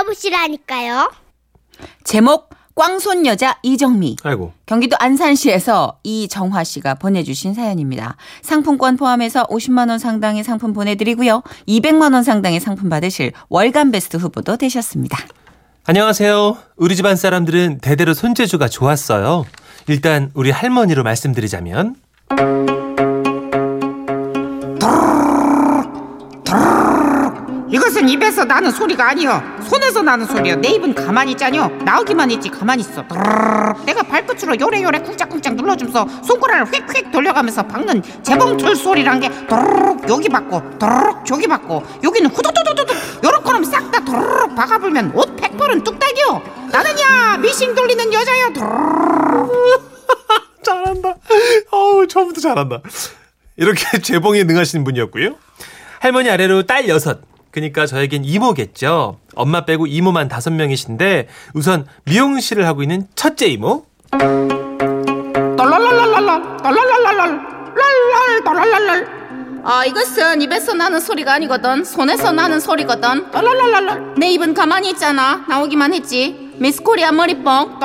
들어보시라니까요. 제목 꽝손 여자 이정미. 아이고. 경기도 안산시에서 이정화 씨가 보내주신 사연입니다. 상품권 포함해서 50만 원 상당의 상품 보내드리고요. 200만 원 상당의 상품 받으실 월간 베스트 후보도 되셨습니다. 안녕하세요. 우리 집안 사람들은 대대로 손재주가 좋았어요. 일단 우리 할머니로 말씀드리자면 이것은 입에서 나는 소리가 아니여 손에서 나는 소리여 내 입은 가만히 있자뇨 나오기만 있지 가만히 있어. 내가 발끝으로 요래요래 쿵짝쿵짝 눌러주면서 손가락을 휙휙 돌려가면서 박는 재봉틀 소리란 게 드르륵 여기 받고 드르륵 저기 받고 여기는 후두두두두두 요렇게럼 싹다 드르륵 박아불면 옷 백벌은 뚝딱이요 나는야 미싱 돌리는 여자여 드르륵 잘한다. 어우, 처음부터 잘한다. 이렇게 재봉에 능하신 분이었고요. 할머니 아래로 딸 여섯. 그러니까 저에겐 이모겠죠. 엄마 빼고 이모만 다섯 명이신데 우선 미용실을 하고 있는 첫째 이모. 아 이것은 입에서 나는 소리가 아니거든 손에서 나는 소리거든 내 입은 가만히 있잖아 나오기만 했지 미스 코리아 머리뽕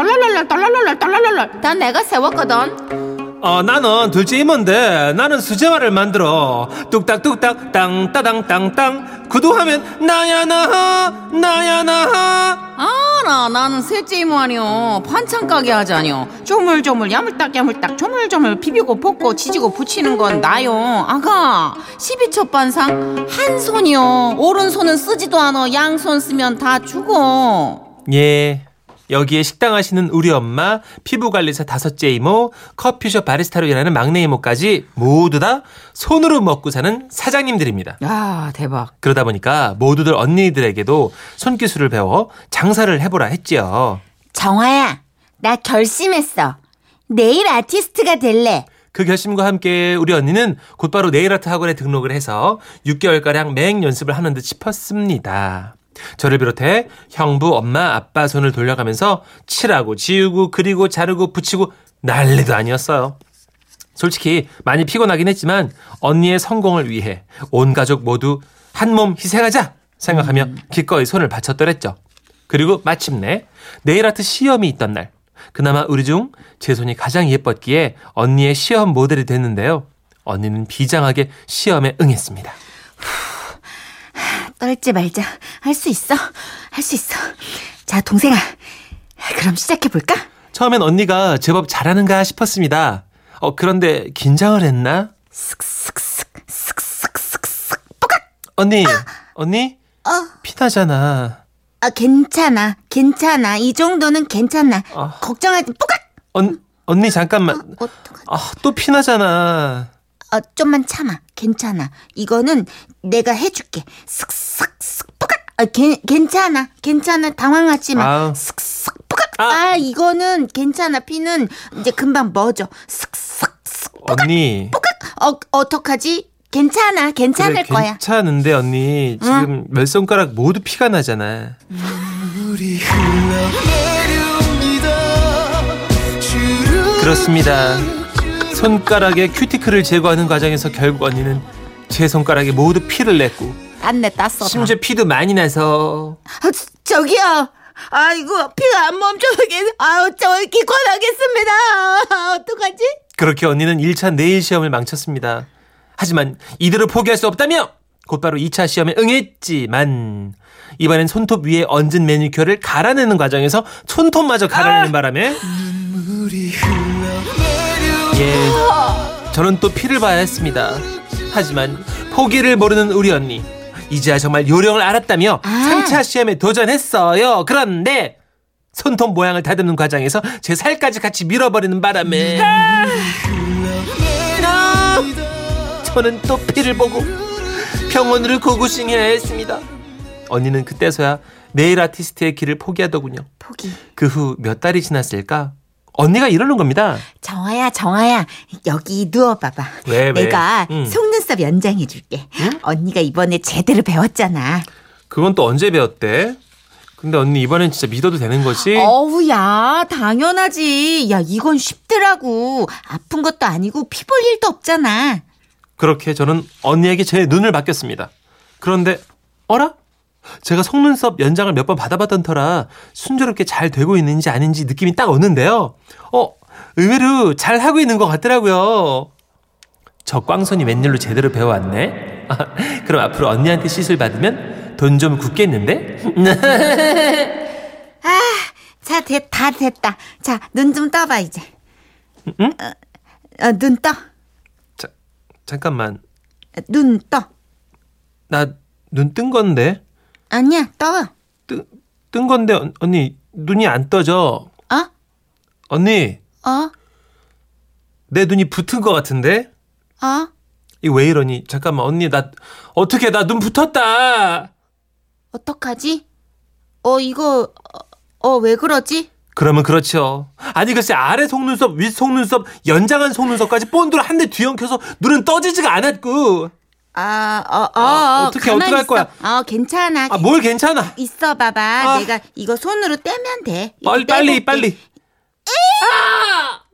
다 내가 세웠거든 어, 나는 둘째 이모인데 나는 수제화를 만들어. 뚝딱뚝딱 땅따당 땅땅. 구두하면 나야 나 나야 나. 아나 나는 셋째 이모 아니요 반찬 가게 하자뇨 조물조물 야물딱 야물딱 조물조물 비비고 볶고 지지고 붙이는 건 나요 아가 12첩 반상 한 손이요 오른손은 쓰지도 않아 양손 쓰면 다 죽어 예. 여기에 식당 하시는 우리 엄마, 피부관리사 다섯째 이모, 커피숍 바리스타로 일하는 막내 이모까지 모두 다 손으로 먹고 사는 사장님들입니다. 야 대박 그러다 보니까 모두들 언니들에게도 손기술을 배워 장사를 해보라 했지요. 정화야, 나 결심했어. 네일 아티스트가 될래. 그 결심과 함께 우리 언니는 곧바로 네일아트 학원에 등록을 해서 6개월가량 맹 연습을 하는 듯 싶었습니다. 저를 비롯해 형부, 엄마, 아빠 손을 돌려가면서 칠하고 지우고 그리고 자르고 붙이고 난리도 아니었어요. 솔직히 많이 피곤하긴 했지만 언니의 성공을 위해 온 가족 모두 한 몸 희생하자 생각하며 기꺼이 손을 바쳤더랬죠. 그리고 마침내 네일아트 시험이 있던 날 그나마 우리 중 제 손이 가장 예뻤기에 언니의 시험 모델이 됐는데요. 언니는 비장하게 시험에 응했습니다. 떨지 말자. 할 수 있어. 할 수 있어. 자, 동생아. 그럼 시작해볼까? 처음엔 언니가 제법 잘하는가 싶었습니다. 어, 그런데 긴장을 했나? 슥슥슥, 슥슥슥슥. 언니, 언니? 어, 피나잖아. 아, 괜찮아. 괜찮아. 이 정도는 괜찮아. 아. 걱정하지, 뽀각! 언, 언니 잠깐만. 어떡하지? 아, 또 피나잖아. 어, 좀만 참아. 괜찮아. 이거는 내가 해줄게. 슥슥슥, 뽀각! 아, 괜, 괜찮아. 괜찮아. 당황하지 마. 슥슥, 뽀각! 아. 아, 이거는 괜찮아. 피는 이제 금방 멎어. 슥슥슥, 언니. 뽀각! 어, 어떡하지? 괜찮아. 괜찮을 그래, 거야. 괜찮은데 언니 지금 몇 손가락 모두 피가 나잖아. 그렇습니다. 손가락에 큐티클을 제거하는 과정에서 결국 언니는 제 손가락에 모두 피를 냈고 땄네, 땄어. 다. 심지어 피도 많이 나서 아, 저- 저기요. 아이고, 피가 안 멈춰게. 아우, 저 기권하겠습니다. 아, 어떡하지? 그렇게 언니는 1차 내일 시험을 망쳤습니다. 하지만 이대로 포기할 수 없다며 곧바로 2차 시험에 응했지만 이번엔 손톱 위에 얹은 매니큐어를 갈아내는 과정에서 손톱마저 갈아내는 바람에 예 저는 또 피를 봐야 했습니다. 하지만 포기를 모르는 우리 언니 이제야 정말 요령을 알았다며 아. 3차 시험에 도전했어요. 그런데 손톱 모양을 다듬는 과정에서 제 살까지 같이 밀어버리는 바람에 아! 저는 또 피를 보고 병원으로 고고싱해야 했습니다. 언니는 그때서야 네일 아티스트의 길을 포기하더군요. 포기. 그 후 몇 달이 지났을까? 언니가 이러는 겁니다. 정아야, 정아야, 여기 누워봐봐. 왜, 왜? 내가 응. 속눈썹 연장해줄게. 언니가 이번에 제대로 배웠잖아. 그건 또 언제 배웠대? 근데 언니 이번엔 진짜 믿어도 되는 거지? 어우야, 당연하지. 야, 이건 쉽더라고. 아픈 것도 아니고 피 볼 일도 없잖아. 그렇게 저는 언니에게 제 눈을 맡겼습니다. 그런데 어라? 제가 속눈썹 연장을 몇 번 받아봤던 터라 순조롭게 잘 되고 있는지 아닌지 느낌이 딱 오는데요. 어, 의외로 잘 하고 있는 것 같더라고요. 저 꽝손이 웬일로 제대로 배워왔네? 아, 그럼 앞으로 언니한테 시술 받으면 돈 좀 굳겠는데? 자, 됐, 다 됐다. 자, 눈 좀 떠봐, 이제. 응? 어, 어, 눈 떠. 자, 잠깐만. 눈 떠. 나 눈 뜬 건데? 아니야, 떠. 뜬, 뜬 건데, 언- 언니, 눈이 안 떠져. 어? 언니, 어? 내 눈이 붙은 것 같은데? 어? 이 왜 이러니? 잠깐만, 언니, 나, 어떻게, 나 눈 붙었다! 어떡하지? 어, 이거, 어, 어, 왜 그러지? 그러면 그렇죠. 아니, 글쎄, 아래 속눈썹, 윗 속눈썹, 연장한 속눈썹까지 본드를 한대 뒤엉켜서 눈은 떠지지가 않았고. 아, 어, 어, 아, 어, 어떡해, 가만히 어떡할 거야? 어, 괜찮아. 아, 뭘 괜찮아. 있어 봐봐. 아. 내가 이거 손으로 떼면 돼. 빨리, 빨리. 빨리.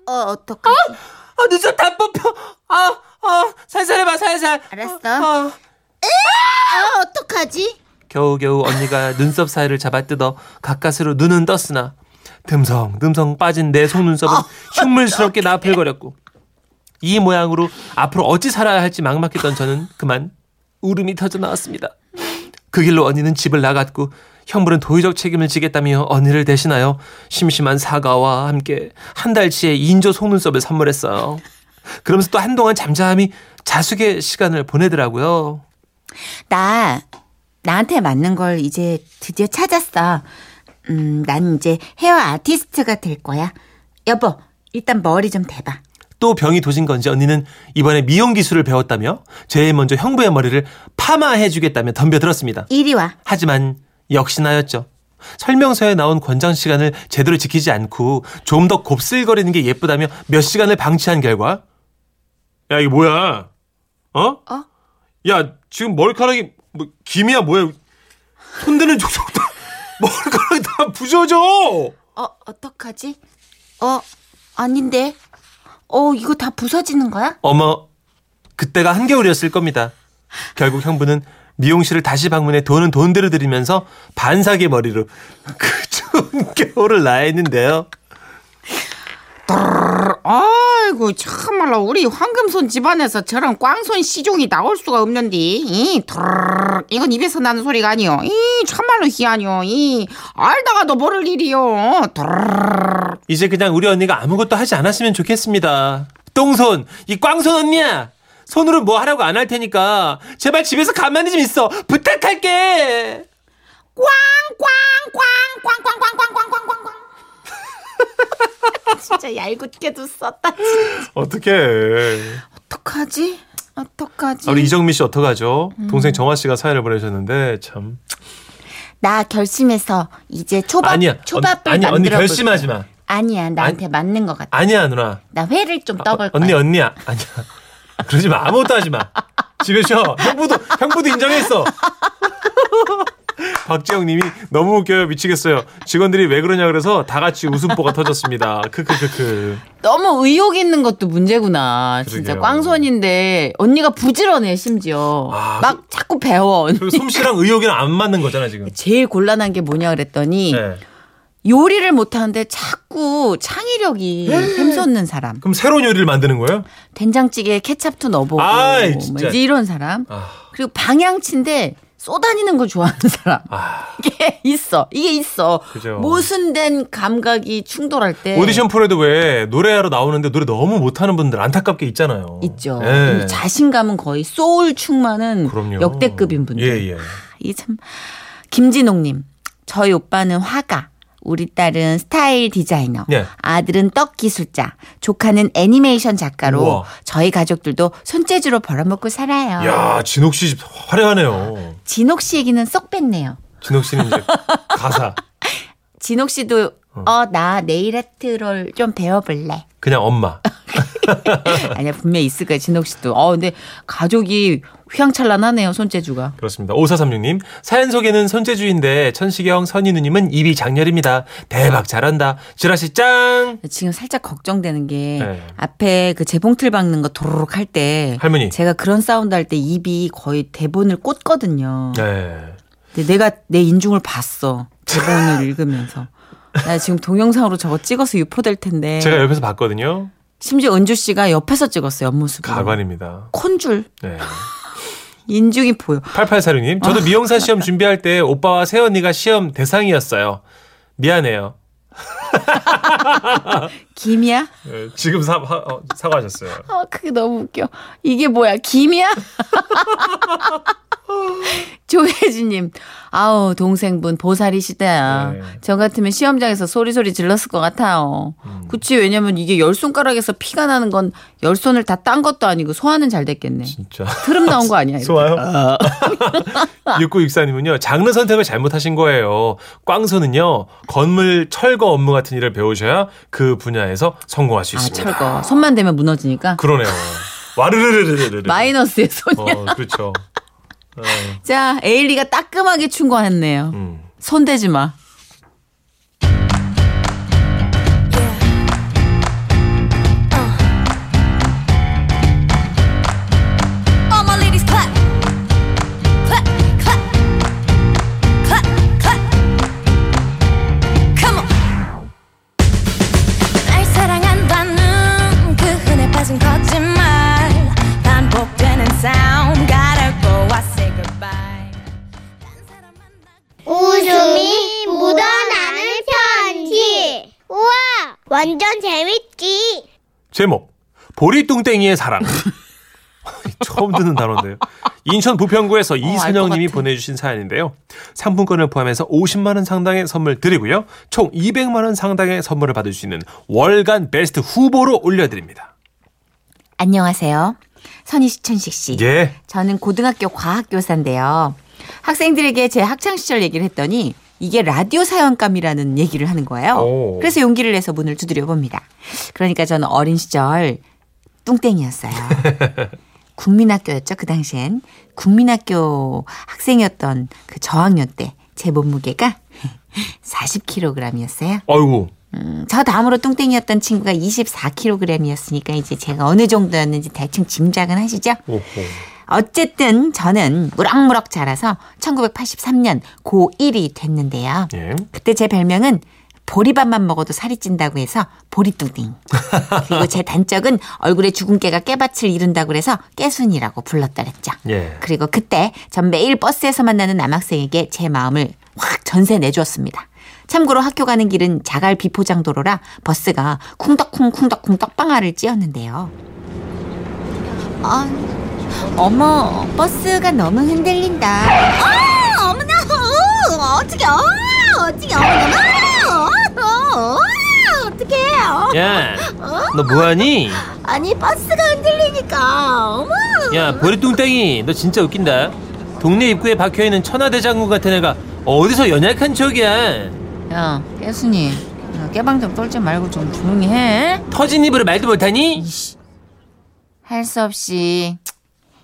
어, 어떡하지? 아, 눈썹 다 뽑혀. 아, 아, 살살 해봐, 살살. 알았어. 아. 아, 어떡하지? 겨우겨우 언니가 눈썹 사이를 잡아 뜯어 가까스로 눈은 떴으나 듬성듬성 빠진 내 속눈썹은 흉물스럽게 나풀거렸고 이 모양으로 앞으로 어찌 살아야 할지 막막했던 저는 그만 울음이 터져 나왔습니다. 그 길로 언니는 집을 나갔고 형부는 도의적 책임을 지겠다며 언니를 대신하여 심심한 사과와 함께 한 달치의 인조 속눈썹을 선물했어요. 그러면서 또 한동안 잠잠히 자숙의 시간을 보내더라고요. 나 나한테 맞는 걸 이제 드디어 찾았어. 음, 난 이제 헤어 아티스트가 될 거야. 여보, 일단 머리 좀 대봐. 또 병이 도진 건지 언니는 이번에 미용 기술을 배웠다며 제일 먼저 형부의 머리를 파마해 주겠다며 덤벼들었습니다. 이리 와. 하지만 역시나였죠. 설명서에 나온 권장 시간을 제대로 지키지 않고 좀 더 곱슬거리는 게 예쁘다며 몇 시간을 방치한 결과 야 이게 뭐야? 어? 어? 야 지금 머리카락이 뭐 김이야 뭐야? 손대는 족족 다 머리카락이 다 부서져. 어, 어떡하지? 어, 아닌데. 어, 이거 다 부서지는 거야? 어머, 그때가 한겨울이었을 겁니다. 결국 형부는 미용실을 다시 방문해 돈은 돈대로 들이면서 반사계 머리로 그 추운 겨울을 나했는데요. 아이고 참말로 우리 황금손 집안에서 저런 꽝손 시종이 나올 수가 없는데 이 드르르, 이건 입에서 나는 소리가 아니요 이 참말로 희한이요 이 알다가도 모를 일이요 드르르. 이제 그냥 우리 언니가 아무것도 하지 않았으면 좋겠습니다. 똥손, 이 꽝손 언니야. 손으로 뭐 하라고 안 할 테니까 제발 집에서 가만히 좀 있어. 부탁할게. 꽝꽝꽝꽝꽝꽝꽝꽝꽝꽝 진짜 얄궂게도 썼다. 어떡해. 어떡하지? 어떡하지? 우리 이정미 씨 어떡하죠? 동생 정화 씨가 사연을 보내셨는데 참. 나 결심해서 이제 초밥 아니야. 초밥을 언니, 아니 언니 결심하지 마. 아니야, 나한테 맞는 것 같아. 아니야 누나. 나 회를 좀 떠볼 어, 거야. 언니 언니야 아니야 그러지 마 아무것도 하지 마 집에 쉬어 형부도 형부도 인정했어 박지영님이 너무 웃겨요 미치겠어요 직원들이 왜 그러냐 그래서 다 같이 웃음보가 터졌습니다 크크크크 너무 의욕 있는 것도 문제구나. 진짜 그러게요. 꽝손인데 언니가 부지런해 심지어. 아, 막 자꾸 배워. 솜씨랑 의욕이랑 안 맞는 거잖아 지금 제일 곤란한 게 뭐냐 그랬더니 네. 요리를 못하는데 자꾸 창의력이 샘솟는 사람. 그럼 새로운 요리를 만드는 거예요? 된장찌개에 케찹도 넣어보고 아이, 뭐 이런 사람. 아, 그리고 방향치인데 쏘다니는 걸 좋아하는 사람. 아 이게 있어. 이게 있어. 그죠. 모순된 감각이 충돌할 때 오디션 프로에도 왜 노래하러 나오는데 노래 너무 못하는 분들 안타깝게 있잖아요 있죠. 예. 자신감은 거의 소울 충만은 그럼요 역대급인 분들. 예예 이참 김진옥님 저희 오빠는 화가 우리 딸은 스타일 디자이너 네. 아들은 떡 기술자 조카는 애니메이션 작가로 우와. 저희 가족들도 손재주로 벌어먹고 살아요. 야 진옥 씨 화려하네요. 진옥 씨 얘기는 쏙 뺐네요. 진옥 씨는 이제 가사. 진옥 씨도 어. 나 네일 아트를 좀 배워볼래. 그냥 엄마 아니야 분명 히 있을 거야 진옥 씨도 어 근데 가족이 휘황찬란하네요 손재주가 그렇습니다. 5436님. 사연 소개는 손재주인데 천시경, 선인우님은 입이 장렬입니다. 대박 잘한다. 지라시 짱! 지금 살짝 걱정되는 게 네. 앞에 그 재봉틀 박는 거 도로록 할 때 할머니. 제가 그런 사운드 할 때 입이 거의 대본을 꽂거든요. 네. 근데 내가 내 인중을 봤어. 대본을 읽으면서. 나 지금 동영상으로 저거 찍어서 유포될 텐데. 제가 옆에서 봤거든요. 심지어 은주 씨가 옆에서 찍었어요. 옆모습으로. 가관입니다. 콘줄. 네. 인중이 보여. 8846님, 저도 미용사 시험 준비할 때 오빠와 새언니가 시험 대상이었어요. 미안해요. 김이야? 네, 지금 사, 하- 어, 사과하셨어요. 아, 그게 너무 웃겨. 이게 뭐야? 김이야? 조혜진님, 아우, 동생분, 보살이시다. 네. 저 같으면 시험장에서 소리소리 질렀을 것 같아요. 음. 그치, 왜냐면 이게 열 손가락에서 피가 나는 건 열 손을 다 딴 것도 아니고 소화는 잘 됐겠네. 진짜. 트름 나온 거 아니야? 이렇게. 좋아요. 6964님은요, 장르 선택을 잘못하신 거예요. 꽝소는요, 건물 철거 업무 같은 일을 배우셔야 그 분야에서 성공할 수 아, 있습니다. 철거. 손만 대면 무너지니까. 그러네요. 와르르르르르르. 마이너스의 손이야. 어, 그렇죠. 어, 자, 에일리가 따끔하게 충고했네요. 음. 손대지 마. 완전 재밌지. 제목 보리뚱땡이의 사랑. 처음 듣는 단어인데요. 인천 부평구에서 이선영님이 같아. 보내주신 사연인데요. 상품권을 포함해서 50만 원 상당의 선물 드리고요. 총 200만 원 상당의 선물을 받을 수 있는 월간 베스트 후보로 올려드립니다. 안녕하세요. 선희 시천식 씨. 예. 저는 고등학교 과학교사인데요. 학생들에게 제 학창 시절 얘기를 했더니 이게 라디오 사연감이라는 얘기를 하는 거예요. 오. 그래서 용기를 내서 문을 두드려 봅니다. 그러니까 저는 어린 시절 뚱땡이였어요. 국민학교였죠. 그 당시엔. 국민학교 학생이었던 그 저학년 때 제 몸무게가 40kg이었어요. 아이고. 음, 저 다음으로 뚱땡이였던 친구가 24kg이었으니까 이제 제가 어느 정도였는지 대충 짐작은 하시죠? 오호. 어쨌든 저는 무럭무럭 자라서 1983년 고1이 됐는데요. 예. 그때 제 별명은 보리밥만 먹어도 살이 찐다고 해서 보리뚱땡. 그리고 제 단적은 얼굴에 주근깨가 깨밭을 이룬다고 그래서 깨순이라고 불렀더랬죠. 예. 그리고 그때 전 매일 버스에서 만나는 남학생에게 제 마음을 확 전세 내주었습니다. 참고로 학교 가는 길은 자갈 비포장 도로라 버스가 쿵덕쿵 쿵덕쿵 떡방아를 찧었는데요. 아, 어머, 버스가 너무 흔들린다. 아, 어머나, 어, 어떡해, 어, 어떡해, 어머나, 어, 어, 어떡해, 야, 너 뭐하니? 아니, 버스가 흔들리니까, 어머. 야, 보리뚱땡이, 너 진짜 웃긴다. 동네 입구에 박혀있는 천하대장군 같은 애가 어디서 연약한 척이야. 야, 깨순이. 깨방 좀 떨지 말고 좀 조용히 해. 터진 입으로 말도 못하니? 할 수 없이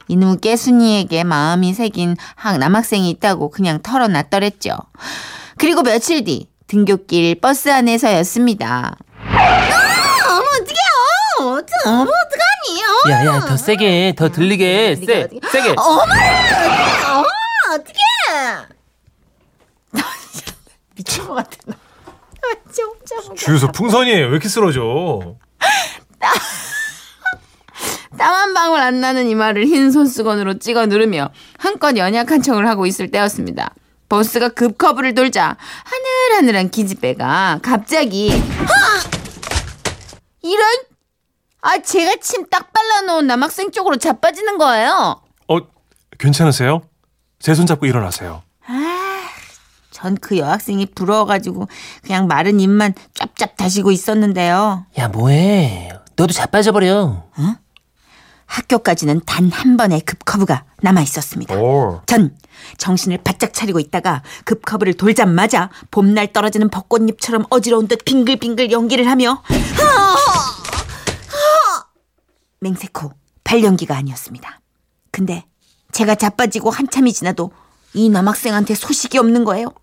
이놈 깨순이에게 마음이 새긴 학 남학생이 있다고 그냥 털어놨더랬죠. 그리고 며칠 뒤 등굣길 버스 안에서였습니다. 어머 어떡해요? 어떡, 어머 어떡하니? 야, 야, 더 세게, 더 들리게, 세, 세게. 어머 어머 어떡해? 미친 것 같아. 나. 진짜. 주유소 풍선이에요. 왜 이렇게 쓰러져? 땀 한 방울 안 나는 이마를 흰 손수건으로 찍어 누르며 한껏 연약한 척을 하고 있을 때였습니다. 버스가 급 커브를 돌자 하늘하늘한 기집애가 갑자기 아! 이런 아 제가 침 딱 발라놓은 남학생 쪽으로 자빠지는 거예요. 어, 괜찮으세요? 제 손 잡고 일어나세요. 전그 여학생이 부러워가지고 그냥 마른 입만 짭짭 다시고 있었는데요. 야, 뭐해? 너도 자빠져버려. 학교까지는 단 한 번의 급커브가 남아 있었습니다. 오. 전 정신을 바짝 차리고 있다가 급커브를 돌자마자 봄날 떨어지는 벚꽃잎처럼 어지러운 듯 빙글빙글 연기를 하며 맹세코 발연기가 아니었습니다. 근데 제가 자빠지고 한참이 지나도 이 남학생한테 소식이 없는 거예요.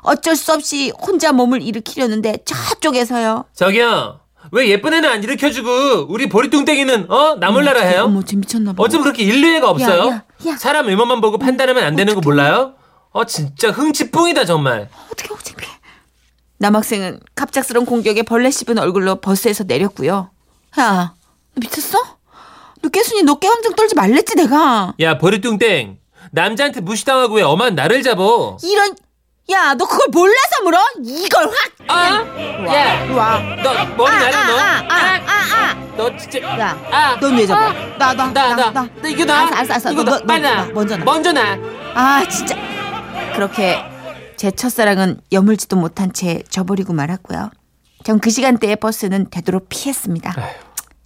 어쩔 수 없이 혼자 몸을 일으키려는데 저쪽에서요. 저기요. 왜 예쁜 애는 안 일으켜주고 우리 보리뚱땡이는 어 나몰라라 해요? 어머, 쟤 미쳤나 봐. 어쩜 그렇게 인류애가 없어요? 야, 야. 사람 외모만 보고 판단하면 안 되는 거 몰라요? 어 진짜 흥치뿡이다 정말. 어떻게 어떻게 남학생은 갑작스런 공격에 벌레 씹은 얼굴로 버스에서 내렸고요. 야, 너 미쳤어? 너 깨순이 너 깨왕정 떨지 말랬지 내가. 야 버리뚱땡 남자한테 무시당하고 왜 엄한 나를 잡어? 이런 야, 너 그걸 몰라서 물어? 이걸 확. 아, 야, 와. 너 머리 나려 너. 아, 아, 아, 아. 너 진짜. 야, 아, 넌왜 잡아? 나, 나, 나, 나, 나, 나. 나 이거 나. 알았어, 알았어, 알았어. 이거 너, 나, 너, 빨리 너, 나. 나, 먼저 나. 먼저 나. 아, 진짜. 그렇게 제 첫사랑은 여물지도 못한 채 저버리고 말았고요. 전 그 시간대에 버스는 되도록 피했습니다.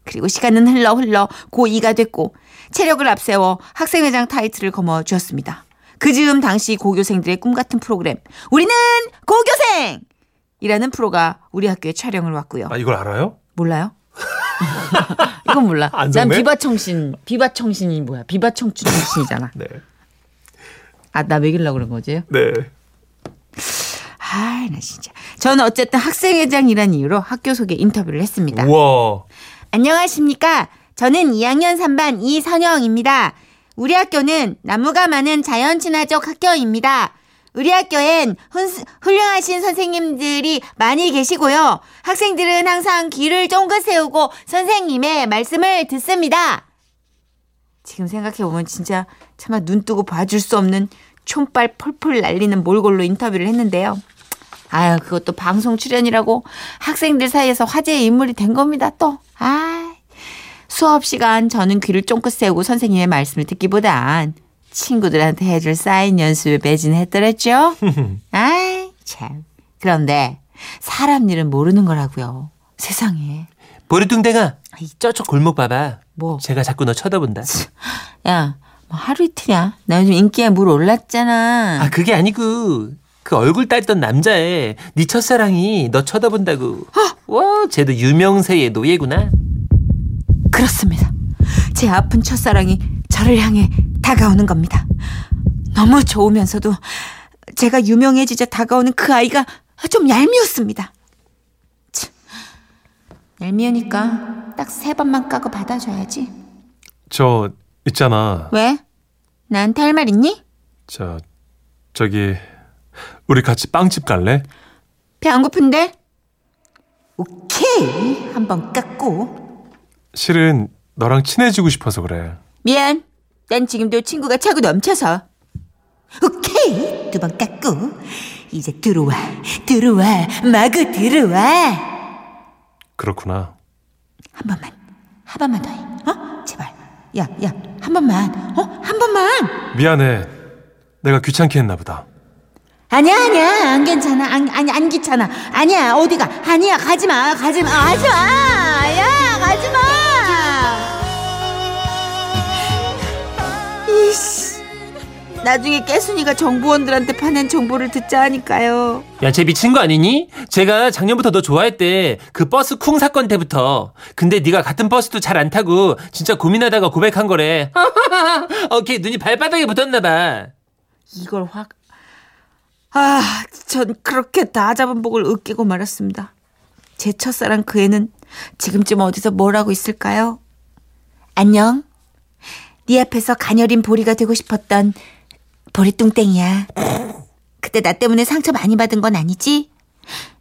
그리고 시간은 흘러 흘러 고2가 됐고 체력을 앞세워 학생회장 타이틀을 거머 주었습니다. 그 즈음 당시 고교생들의 꿈 같은 프로그램 우리는 고교생! 이라는 프로가 우리 학교에 촬영을 왔고요. 아 이걸 알아요? 몰라요? 이건 몰라. 안 난? 비바청신, 비바청신이 뭐야? 비바청춘신이잖아. 네. 아, 나 먹이려고 그런 거지? 네. 아, 나 진짜. 저는 어쨌든 학생회장이라는 이유로 학교 소개 인터뷰를 했습니다. 우와. 안녕하십니까. 저는 2학년 3반 이선영입니다. 우리 학교는 나무가 많은 자연 친화적 학교입니다. 우리 학교엔 훈- 훌륭하신 선생님들이 많이 계시고요. 학생들은 항상 귀를 쫑긋 세우고 선생님의 말씀을 듣습니다. 지금 생각해보면 진짜 차마 눈 뜨고 봐줄 수 없는 촌발 펄펄 날리는 몰골로 인터뷰를 했는데요. 아유, 그것도 방송 출연이라고 학생들 사이에서 화제의 인물이 된 겁니다, 또. 아 수업 시간 저는 귀를 쫑긋 세우고 선생님의 말씀을 듣기보단 친구들한테 해줄 사인 연습에 매진했더랬죠. 아이, 참. 그런데 사람 일은 모르는 거라고요. 세상에. 버리뚱땡아. 저쪽 골목 봐봐. 뭐. 제가 자꾸 너 쳐다본다. 야, 뭐 하루 이틀이야. 나 요즘 인기에 물 올랐잖아. 아 그게 아니고 그 얼굴 딸던 남자애 네 첫사랑이 너 쳐다본다고. 와 쟤도 유명세의 노예구나. 그렇습니다. 제 아픈 첫사랑이 저를 향해 다가오는 겁니다. 너무 좋으면서도 제가 유명해지자 다가오는 그 아이가 좀 얄미웠습니다. 참, 얄미우니까 딱 세 번만 까고 받아줘야지. 저 있잖아. 왜? 나한테 할 말 있니? 저 저기 우리 같이 빵집 갈래? 배 안 고픈데? 오케이. 한번 깎고. 실은 너랑 친해지고 싶어서 그래. 미안. 난 지금도 친구가 차고 넘쳐서. 오케이. 두 번 깎고. 이제 들어와. 들어와. 마구 들어와. 그렇구나. 한 번만. 한 번만 더 해. 어? 제발. 야, 야. 한 번만. 어? 한 번만. 미안해. 내가 귀찮게 했나 보다. 아니야, 아니야. 안 괜찮아. 안, 아니, 안 귀찮아. 아니야. 어디가. 아니야. 가지 마. 가지 마. 가지 마. 야, 이씨. 나중에 깨순이가 정보원들한테 파낸 정보를 듣자 하니까요. 야, 쟤 미친 거 아니니? 제가 작년부터 너 좋아했대. 그 버스 쿵 사건 때부터. 근데 네가 같은 버스도 잘 안 타고 진짜 고민하다가 고백한 거래. 오케이, 눈이 발바닥에 붙었나 봐. 이걸 확. 아, 전 그렇게 다 잡은 복을 으깨고 말았습니다. 제 첫사랑 그 애는 지금쯤 어디서 뭘 하고 있을까요? 안녕. 네 앞에서 가녀린 보리가 되고 싶었던 보리뚱땡이야. 그때 나 때문에 상처 많이 받은 건 아니지?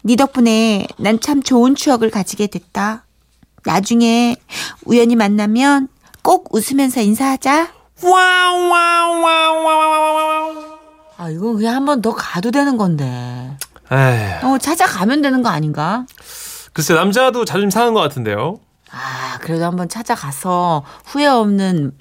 네 덕분에 난 참 좋은 추억을 가지게 됐다. 나중에 우연히 만나면 꼭 웃으면서 인사하자. 아, 이거 그냥 한 번 더 가도 되는 건데. 에이, 어, 찾아가면 되는 거 아닌가? 글쎄 남자도 자존심 상한 것 같은데요. 아, 그래도 한번 찾아가서 후회 없는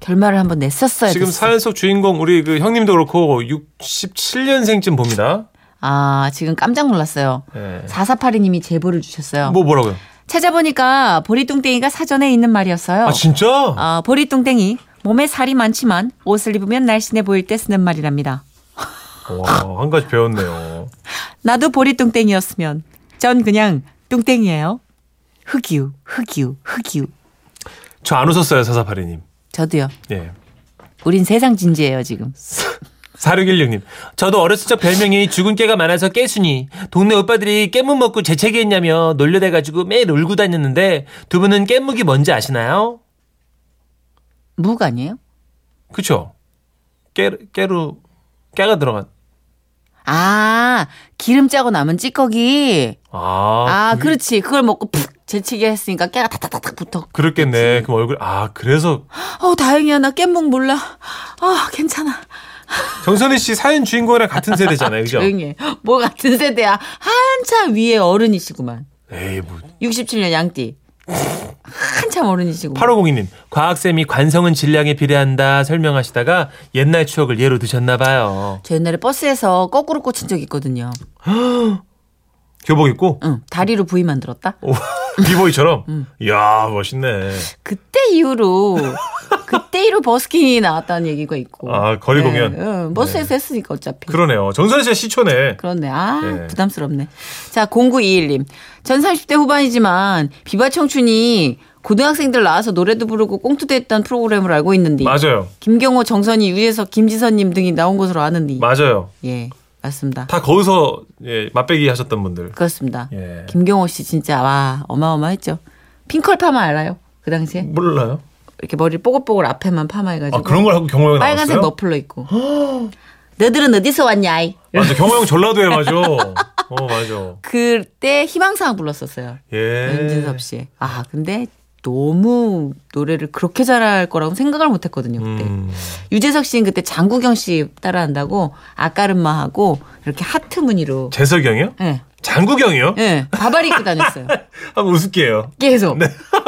결말을 한번 냈었어야 지금 됐어. 사연 속 주인공 우리 그 형님도 그렇고 67년생쯤 봅니다. 아, 지금 깜짝 놀랐어요. 예. 4482님이 제보를 주셨어요. 뭐 뭐라고요? 찾아보니까 보리뚱땡이가 사전에 있는 말이었어요. 아 진짜? 아, 보리뚱땡이 몸에 살이 많지만 옷을 입으면 날씬해 보일 때 쓰는 말이랍니다. 와, 한 가지 배웠네요. 나도 보리뚱땡이였으면 전 그냥 뚱땡이에요. 흑유, 흑유, 흑유. 저 안 웃었어요 사사파리님. 저도요. 예. 우린 세상 진지해요, 지금. 4616님. 저도 어렸을 적 별명이 죽은 깨가 많아서 깨순이. 동네 오빠들이 깻묵 먹고 재채기 했냐며 놀려대가지고 매일 울고 다녔는데 두 분은 깻묵이 뭔지 아시나요? 묵 아니에요? 그쵸? 깨, 깨로, 깨가 들어간. 아, 기름 짜고 남은 찌꺼기. 아, 아, 그게 그렇지. 그걸 먹고 푹 재치게 했으니까 깨가 타타타닥 붙어. 그렇겠네. 그럼 얼굴 아 그래서 어, 다행이야. 나 깻목 몰라. 아, 괜찮아. 정선희 씨 사연 주인공이랑 같은 세대잖아요, 그죠? 조용히 해. 뭐 같은 세대야. 한참 위에 어른이시구만. 에이 뭐 67년 양띠. 한참 어른이시구만. 8502님, 과학쌤이 관성은 질량에 비례한다 설명하시다가 옛날 추억을 예로 드셨나 봐요. 저 옛날에 버스에서 거꾸로 꽂힌 적 있거든요. 교복 입고 응, 다리로 부위 만들었다. 오, 비보이처럼. 음. 이야 멋있네. 그때 이후로 그때 이후로 버스킹이 나왔다는 얘기가 있고. 아, 거리 공연. 네, 응, 버스에서 했으니까 어차피. 그러네요. 정선희 씨가 시초네. 그렇네. 아, 네. 부담스럽네. 자, 0921님. 전 30대 후반이지만 비바 청춘이 고등학생들 나와서 노래도 부르고 꽁투도 했던 프로그램을 알고 있는데 맞아요. 김경호, 정선이, 유재석, 김지선님 등이 나온 것으로 아는데 맞아요. 예, 맞습니다. 다 거기서 예, 맛배기 하셨던 분들. 그렇습니다. 예. 김경호 씨 진짜 와 어마어마했죠. 핑컬 파마 알아요? 그 당시에 몰라요. 이렇게 머리를 뽀글뽀글 앞에만 파마해가지고 아 그런 걸 하고 경호 형이 빨간색 나왔어요? 머플러 입고 너들은 어디서 왔냐? 이 맞아. 경호 형 전라도에 맞아. 어 맞아. 그때 희망사항 불렀었어요. 예. 윤진섭 씨. 아 근데 너무 노래를 그렇게 잘할 거라고 생각을 못 했거든요 그때. 음. 유재석 씨는 그때 장국영 씨 따라한다고 아까름마하고 이렇게 하트 무늬로. 재석이 형이요? 예. 장국이 형이요? 예. 바바리 입고 다녔어요. 한번 웃을게요. 계속.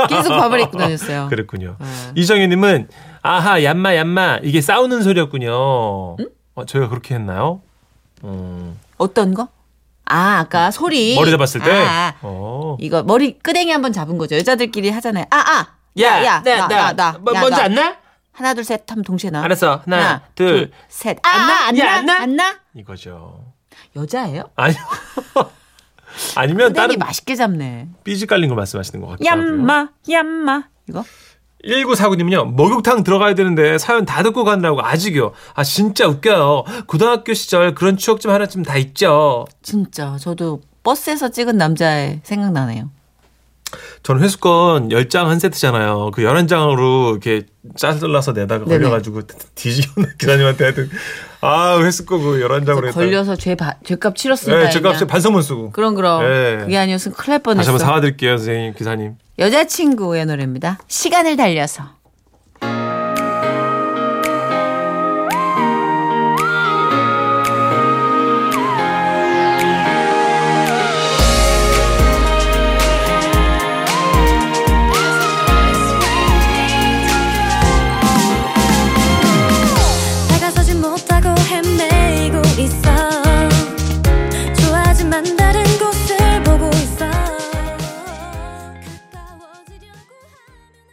계속 바바리 입고 다녔어요. 그랬군요. 네. 이정현님은 아하 얌마 얌마 이게 싸우는 소리였군요. 어, 저희가 그렇게 했나요? 음, 어떤 거? 아, 아까 소리. 머리 잡았을 때. 아, 어. 이거 머리 끄댕이 한번 잡은 거죠. 여자들끼리 하잖아요. 아, 아. 야, 야, 나, 나, 나. 뭐, 야, 먼저 나. 안 나? 하나, 둘, 셋 하면 동시에 나. 알았어. 하나, 둘. 셋. 아, 안 나? 안 야, 나? 안 나? 안 나? 이거죠. 여자예요? 아니 아니면 끄댕이 다른 맛있게 잡네. 삐지 깔린 거 말씀하시는 것 같기도 하고요. 얌마, 얌마. 이거? 1949님은요, 목욕탕 들어가야 되는데 사연 다 듣고 가느라고 아직요. 아, 진짜 웃겨요. 고등학교 시절 그런 추억 좀 하나쯤 다 있죠. 진짜 저도 버스에서 찍은 남자의 생각나네요. 저는 회수권 10장 한 세트잖아요. 그 11장으로 이렇게 잘라서 내다가 네네. 걸려가지고 뒤지고 기사님한테 하여튼, 아, 회수권 그 11장으로 했다. 걸려서 죄 바, 죄값 치렀으니까. 네, 제값에 반성문 쓰고. 그럼 그럼. 네. 그게 아니었으면 큰일 날 다시 한번 뻔했어. 사과드릴게요, 선생님, 기사님. 여자친구의 노래입니다. 시간을 달려서.